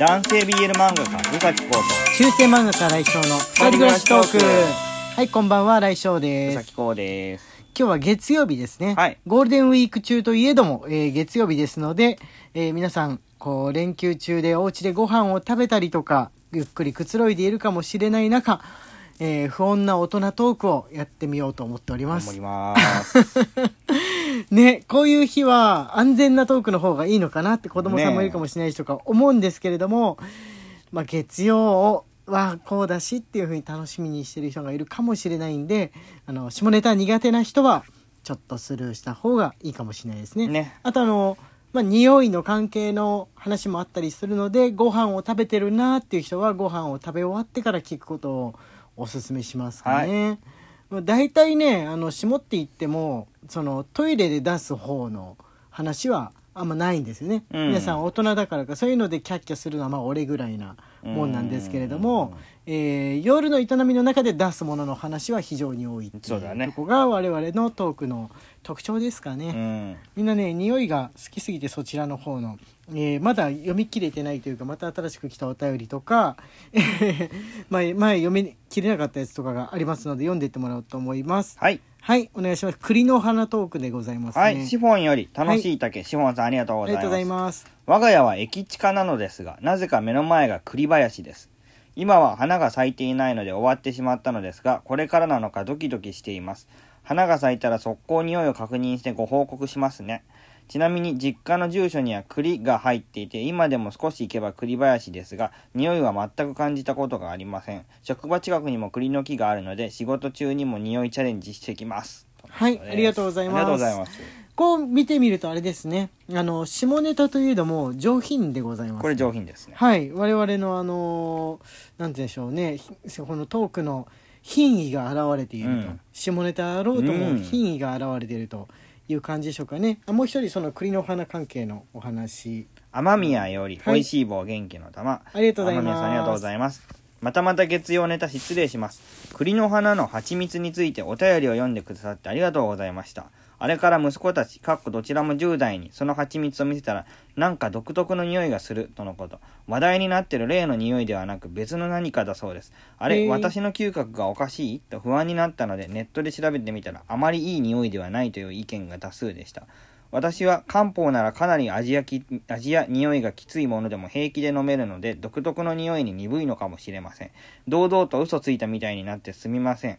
男性 BL 漫画家宇崎浩と中世漫画家来翔の二人暮らしトーク。はいこんばんは来翔宇です。崎浩です。今日は月曜日ですね、はい。ゴールデンウィーク中といえども、えー月曜日ですので、えー皆さんこう連休中でお家でご飯を食べたりとかゆっくりくつろいでいるかもしれない中、えー不穏な大人トークをやってみようと思っております。頑張りますね、こういう日は安全なトークの方がいいのかなって子供さんもいるかもしれないしとか思うんですけれども、まあ月曜はこうだしっていう風に楽しみにしてる人がいるかもしれないんで、あの、下ネタ苦手な人はちょっとスルーした方がいいかもしれないですね。ねあとあの、まあ、匂いの関係の話もあったりするので、ご飯を食べてるなっていう人はご飯を食べ終わってから聞くことをおすすめしますかね。まあ大体ねあの絞っていってもそのトイレで出す方の話はあんまないんですよね、うん。皆さん大人だからかそういうのでキャッキャするのはまあ俺ぐらいなもんなんですけれども、えー夜の営みの中で出すものの話は非常に多いっていそうとこが我々のトークの特徴ですかね、うん。みんなね匂いが好きすぎてそちらの方の、えーまだ読み切れてないというかまた新しく来たお便りとか、え ー前前読み切れなかったやつとかがありますので読んでいってもらおうと思います。はいはいお願いします。栗の花トークでございますね。はい、シフォンより楽しい竹、シフォンさんありがとうございます。ありがとうございます。我が家は駅地下なのですがなぜか目の前が栗林です。今は花が咲いていないので終わってしまったのですがこれからなのかドキドキしています。花が咲いたら速攻匂いを確認してご報告しますねちなみに実家の住所には栗が入っていて今でも少し行けば栗林ですが匂いは全く感じたことがありません。職場近くにも栗の木があるので仕事中にも匂いチャレンジしてきます。はいありがとうございます。ありがとうございます。こう見てみるとあれですね。あの下ネタといえども上品でございます。これ上品ですね。はい我々のあのーなんて言うんでしょうね。ひこのトークの品位が現れていると、うん。下ネタやろうともうん。品位が現れているという感じでしょうかねあもう一人その栗の花関係のお話雨宮より、はい美味しい棒元気の玉。ありがとうございます雨宮さんありがとうございます。またまた月曜ネタ失礼します。栗の花の蜂蜜についてお便りを読んでくださってありがとうございました。あれから息子たち、かっこどちらも10代にその蜂蜜を見せたら、なんか独特の匂いがする、とのこと。話題になってる例の匂いではなく別の何かだそうです。あれ、私の嗅覚がおかしい？と不安になったのでネットで調べてみたら、あまりいい匂いではないという意見が多数でした。私は漢方ならかなり味やき味や匂いがきついものでも平気で飲めるので独特の匂いに鈍いのかもしれません堂々と嘘ついたみたいになってすみません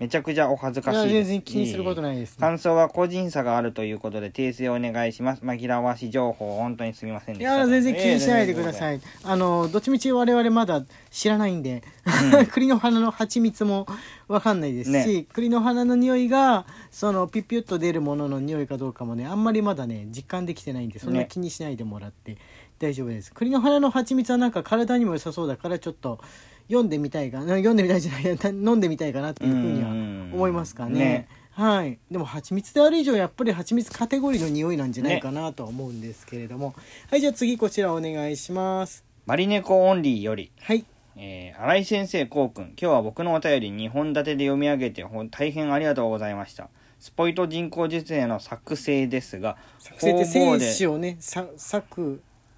めちゃくちゃお恥ずかしいいや全然気にすることないですね。感想は個人差があるということで訂正お願いします。紛らわし情報本当にすみませんいでしたや全然気にしないでください、い、あのどっちみち我々まだ知らないんで、栗の花の蜂蜜もわかんないですし、ね。栗の花の匂いがそのピュッピュッと出るものの匂いかどうかもねあんまりまだね実感できてないんでそんなね。気にしないでもらって大丈夫です、栗の花の蜂蜜はなんか体にも良さそうだからちょっと読んでみたいかな読んでみたいじゃないや 飲んでみたいかなっていうふうには思いますかね。ね。はい、でも蜂蜜である以上やっぱり蜂蜜カテゴリーの匂いなんじゃないかなとは思うんですけれども、はいじゃあ次こちらお願いします。マリネコオンリーより。はい。えー、新井先生、こうくん、今日は僕のお便り2本立てで読み上げて大変ありがとうございました。スポイト人工授精の作成ですが、作成って精子をねさ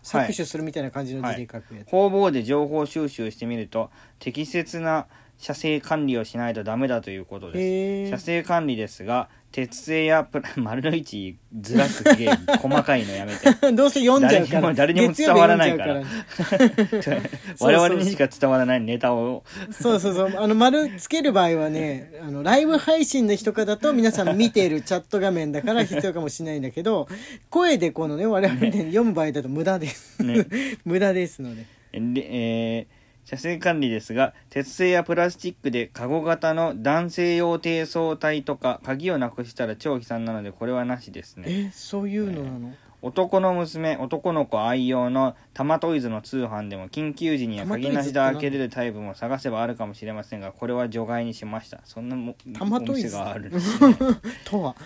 搾取するみたい。な感じの字で書くやつ、方々で情報収集してみると、適切な射精管理をしないとダメだということへでー。す。射精管理ですが、鉄製やプラ、丸の位置ずらすゲーム、細かいのやめて。どうせ読んじゃうから。誰にも伝わらないから。我々にしか伝わらないネタを、そうそうそう。あの丸つける場合はねあのライブ配信の日とかだと皆さん見ているチャット画面だから必要かもしれないんだけど声でこのね我々ね。読む場合だと無駄です、ね。無駄ですので。でえー射精管理ですが鉄製やプラスチックでカゴ型の男性用低層体とか鍵をなくしたら超悲惨なのでこれはなしですね。えそういうのなの、男の娘男の子愛用のタマトイズの通販でも緊急時には鍵なしで開けれるタイプも探せばあるかもしれませんがこれは除外にしました。そんなもタマトイズ？があるんですね。とは？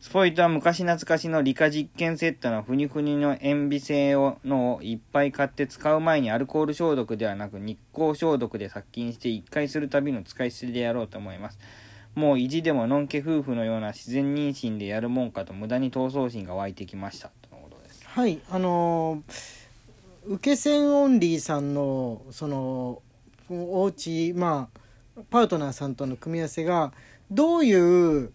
スポイトは昔懐かしの理科実験セットのふにふにの塩ビ製をのをいっぱい買って使う前にアルコール消毒ではなく日光消毒で殺菌して1回するたびの使い捨てでやろうと思います。もう意地でものんけ夫婦のような自然妊娠でやるもんかと無駄に闘争心が湧いてきました。とのことです。はい。あのー受け線オンリーさんのそのお家まあパートナーさんとの組み合わせがどういう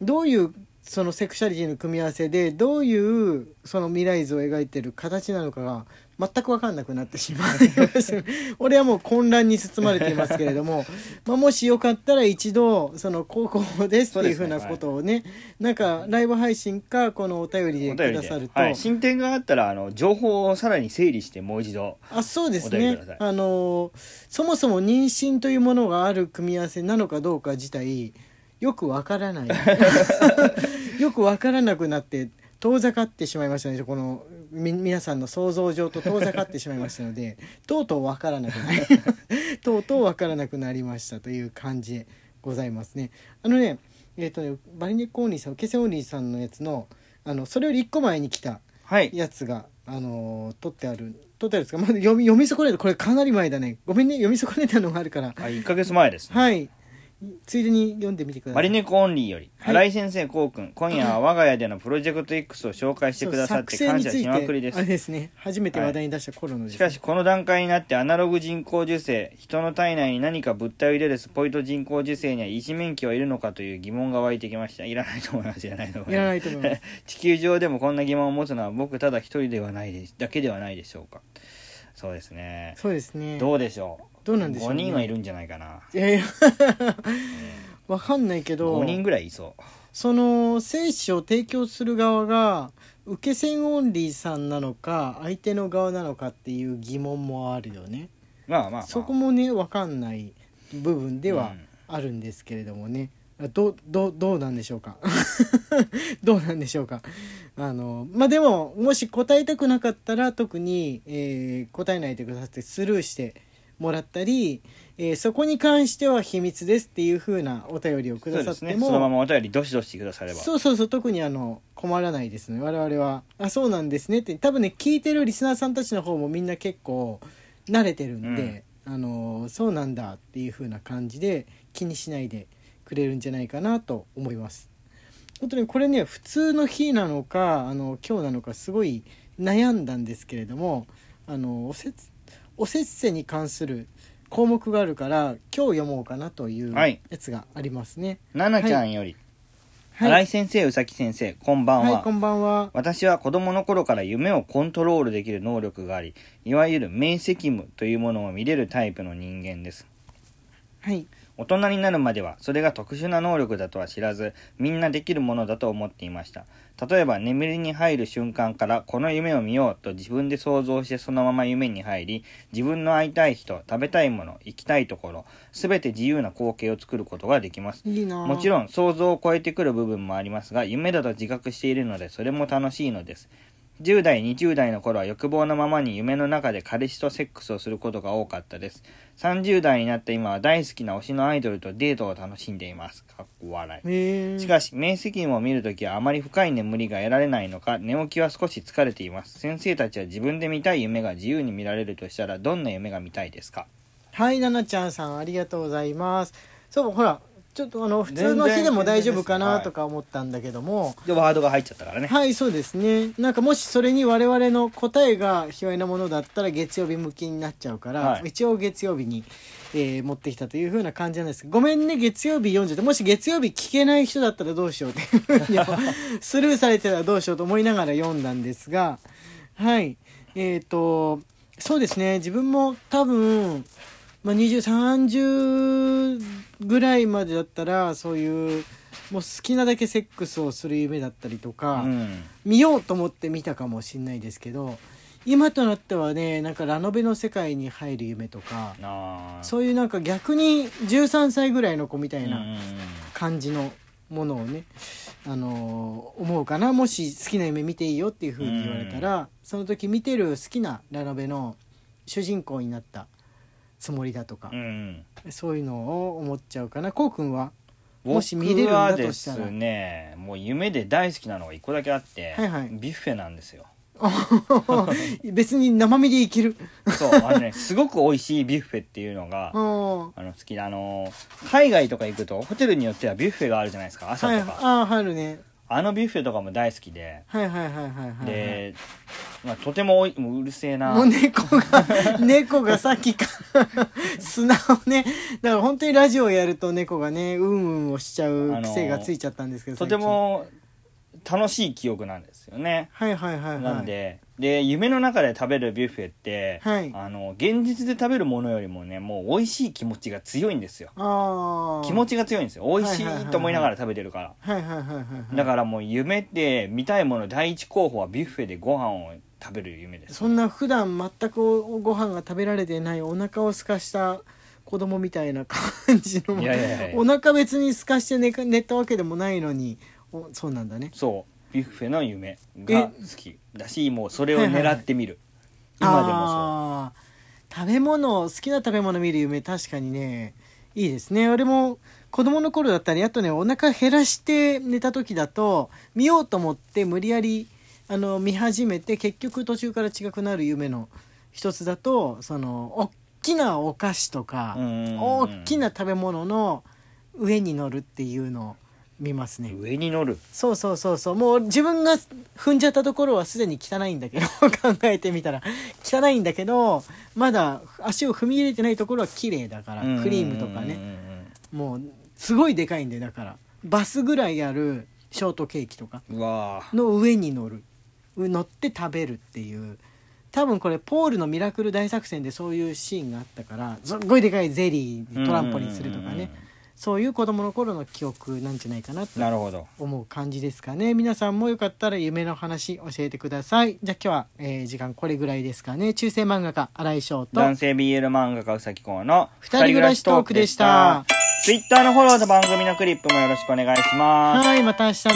どういうそのセクシャリティの組み合わせでどういうその未来図を描いてる形なのかが全く分かんなくなってしまいました俺 はもう混乱に包まれていますけれども、まあ、もしよかったら一度その高校ですっていうふうなことをねなんかライブ配信かこのお便りでくださると、はい、進展があったらあの情報をさらに整理してもう一度。あそうですね。あのそもそも妊娠というものがある組み合わせなのかどうか自体よくわからない よくわからなくなって遠ざかってしまいましたね。このみ皆さんの想像上と遠ざかってしまいましたので とうとうわからなくなり とうとうわからなくなりましたという感じでございますね。あのねえっ、とねバリネッコオーニーさんケセオーニーさんのやつのあのそれより1個前に来たはい。やつが、あのー取ってある取ってあるんですか、まだ読み読み損ねたこれかなり前だね。ごめんね。読み損ねたのがあるから。あ1ヶ月前ですね。はいついでに読んでみてください。マリネコオンリーより、はい。新井先生こうくん今夜は我が家でのプロジェクト X を紹介してくださって感謝しまくりであれですね。初めて話題に出した頃のです、しかしこの段階になってアナログ人工授精人の体内に何か物体を入れるスポイト人工授精には医師免許はいるのかという疑問が湧いてきました。いらないと思います。いらないと思います。いらないと思います。地球上でもこんな疑問を持つのは僕ただ一人ではないでだけではないでしょうかそうですね。そうですね。どうでしょう？どうなんでしょう5ね人はいるんじゃないかな、いやいや。わかんないけど5人ぐらいいそう。その精子を提供する側が受け線オンリーさんなのか相手の側なのかっていう疑問もあるよね。まあまあ、まあ、そこもね分かんない部分ではあるんですけれどもね、どうどうどうなんでしょうか？どうなんでしょうか？あのまあでももし答えたくなかったら特に、えー答えないでくださってスルーしてもらったり、えーそこに関しては秘密ですっていう風なお便りをくださってもね。そのままお便りどしどしくだされば。そうそうそう特にあの困らないですね。我々はあそうなんですねって多分ね聞いてるリスナーさんたちの方もみんな結構慣れてるんで、あのそうなんだっていう風な感じで気にしないでくれるんじゃないかなと思います本当にこれね普通の日なのかあの今日なのかすごい悩んだんですけれどもあのおせつおせっせに関する項目があるから今日読もうかなというはいやつがありますね。ななちゃんより、はい、新井先生宇崎先生こんばんは、はい、こんばんは。私は子供の頃から夢をコントロールできる能力がありいわゆる明晰夢というものを見れるタイプの人間ですはい。大人になるまではそれが特殊な能力だとは知らずみんなできるものだと思っていました。例えば眠りに入る瞬間からこの夢を見ようと自分で想像してそのまま夢に入り自分の会いたい人食べたいもの行きたいところ全て自由な光景を作ることができます。いいなもちん。ろん想像を超えてくる部分もありますが夢だと自覚しているのでそれも楽しいのです10代20代の頃は欲望のままに夢の中で彼氏とセックスをすることが多かったです。30代になった今は大好きな推しのアイドルとデートを楽しんでいます。かっこ笑い。しかし明晰夢を見るときはあまり深い眠りが得られないのか寝起きは少し疲れています。先生たちは自分で見たい夢が自由に見られるとしたらどんな夢が見たいですか？はい、ななちゃんさん、ありがとうございます。そう、ほら、ちょっとあの、普通の日でも大丈夫かなとか思ったんだけども、でワードが入っちゃったからね。はい、そうですね。なんかもしそれに我々の答えが卑猥なものだったら月曜日向きになっちゃうから、はい。一応月曜日に、えー持ってきたというふうな感じなんですごめんね、月曜日読んじゃって、もし月曜日聞けない人だったらどうしようっていうふうに スルーされてたらどうしようと思いながら読んだんですが、はい。えっ、と、そうですね、自分も多分、まあ、2030ぐらいまでだったらそういうもう好きなだけセックスをする夢だったりとか、うん。見ようと思って見たかもしれないですけど今となってはねなんかラノベの世界に入る夢とかそういうなんか逆に13歳ぐらいの子みたいうんな感じのものをね、あのー思うかな。もし好きな夢見ていいよっていう風に言われたら、その時見てる好きなラノベの主人公になったつもりだとか。う、んそういうのを思っちゃうかな。こうくんは？も僕し見れるんだはでとしたら。すねもう夢で大好きなのが一個だけあって、はいはい。ビュッフェなんですよ。別に生身で生きる。そうあのね すごく美味しいビュッフェっていうのがうん。あの好きであの海外とか行くとホテルによってはビュッフェがあるじゃないですか朝はい。とか、ああ入るねあのビュッフェとかも大好きで、はいはいはいはいはいで、まあ、とてもおいもううるせえな。もう猫が猫がさっきか。ら砂をね。だから本当にラジオやると猫がねうんうんをしちゃう癖がついちゃったんですけどとても楽しい記憶なんですよね。はいはいはいはいなんで、で、夢の中で食べるビュッフェって、はいあの、現実で食べるものよりもね、もう美味しい気持ちが強いんですよ。気持ちが強いんですよ。美味しはいと思いながら食べてるから。だからもう夢って見たいもの第一候補はビュッフェでご飯を食べる夢です。そんな普段全くおご飯が食べられてないお腹を空かした子供みたいな感じのいやいやいやお腹別に空かして寝か寝たわけでもないのにおそうなんだね。そう。ビュッフェの夢が好きだし、もうそれを狙ってみる。今でもあー食べ物好きな食べ物見る夢確かにね。いいですね。俺も子供の頃だったりあとねお腹減らして寝た時だと見ようと思って無理やりあの見始めて結局途中から違くなる夢の一つだとその大きなお菓子とか大きな食べ物の上に乗るっていうのを見ますね。上に乗る。そうそうそうそう。もう自分が踏んじゃったところはすでに汚いんだけど 考えてみたら。汚いんだけどまだ足を踏み入れてないところは綺麗だからクリームとかね。もうすごいでかいんでだから。バスぐらいあるショートケーキとか。の上に乗る。乗って食べるっていう。多分これポールのミラクル大作戦でそういうシーンがあったからすっごいでかいゼリーにトランポリンするとかねそういう子供の頃の記憶なんじゃないかなってなるほど。思う感じですかね皆さんもよかったら夢の話教えてくださいじゃあ今日は、えー時間これぐらいですかね中世漫画家新井翔と男性 BL 漫画家うさきこうの二人暮らしトークでした。ツイッターのフォローと番組のクリップもよろしくお願いします。はいまた明日ね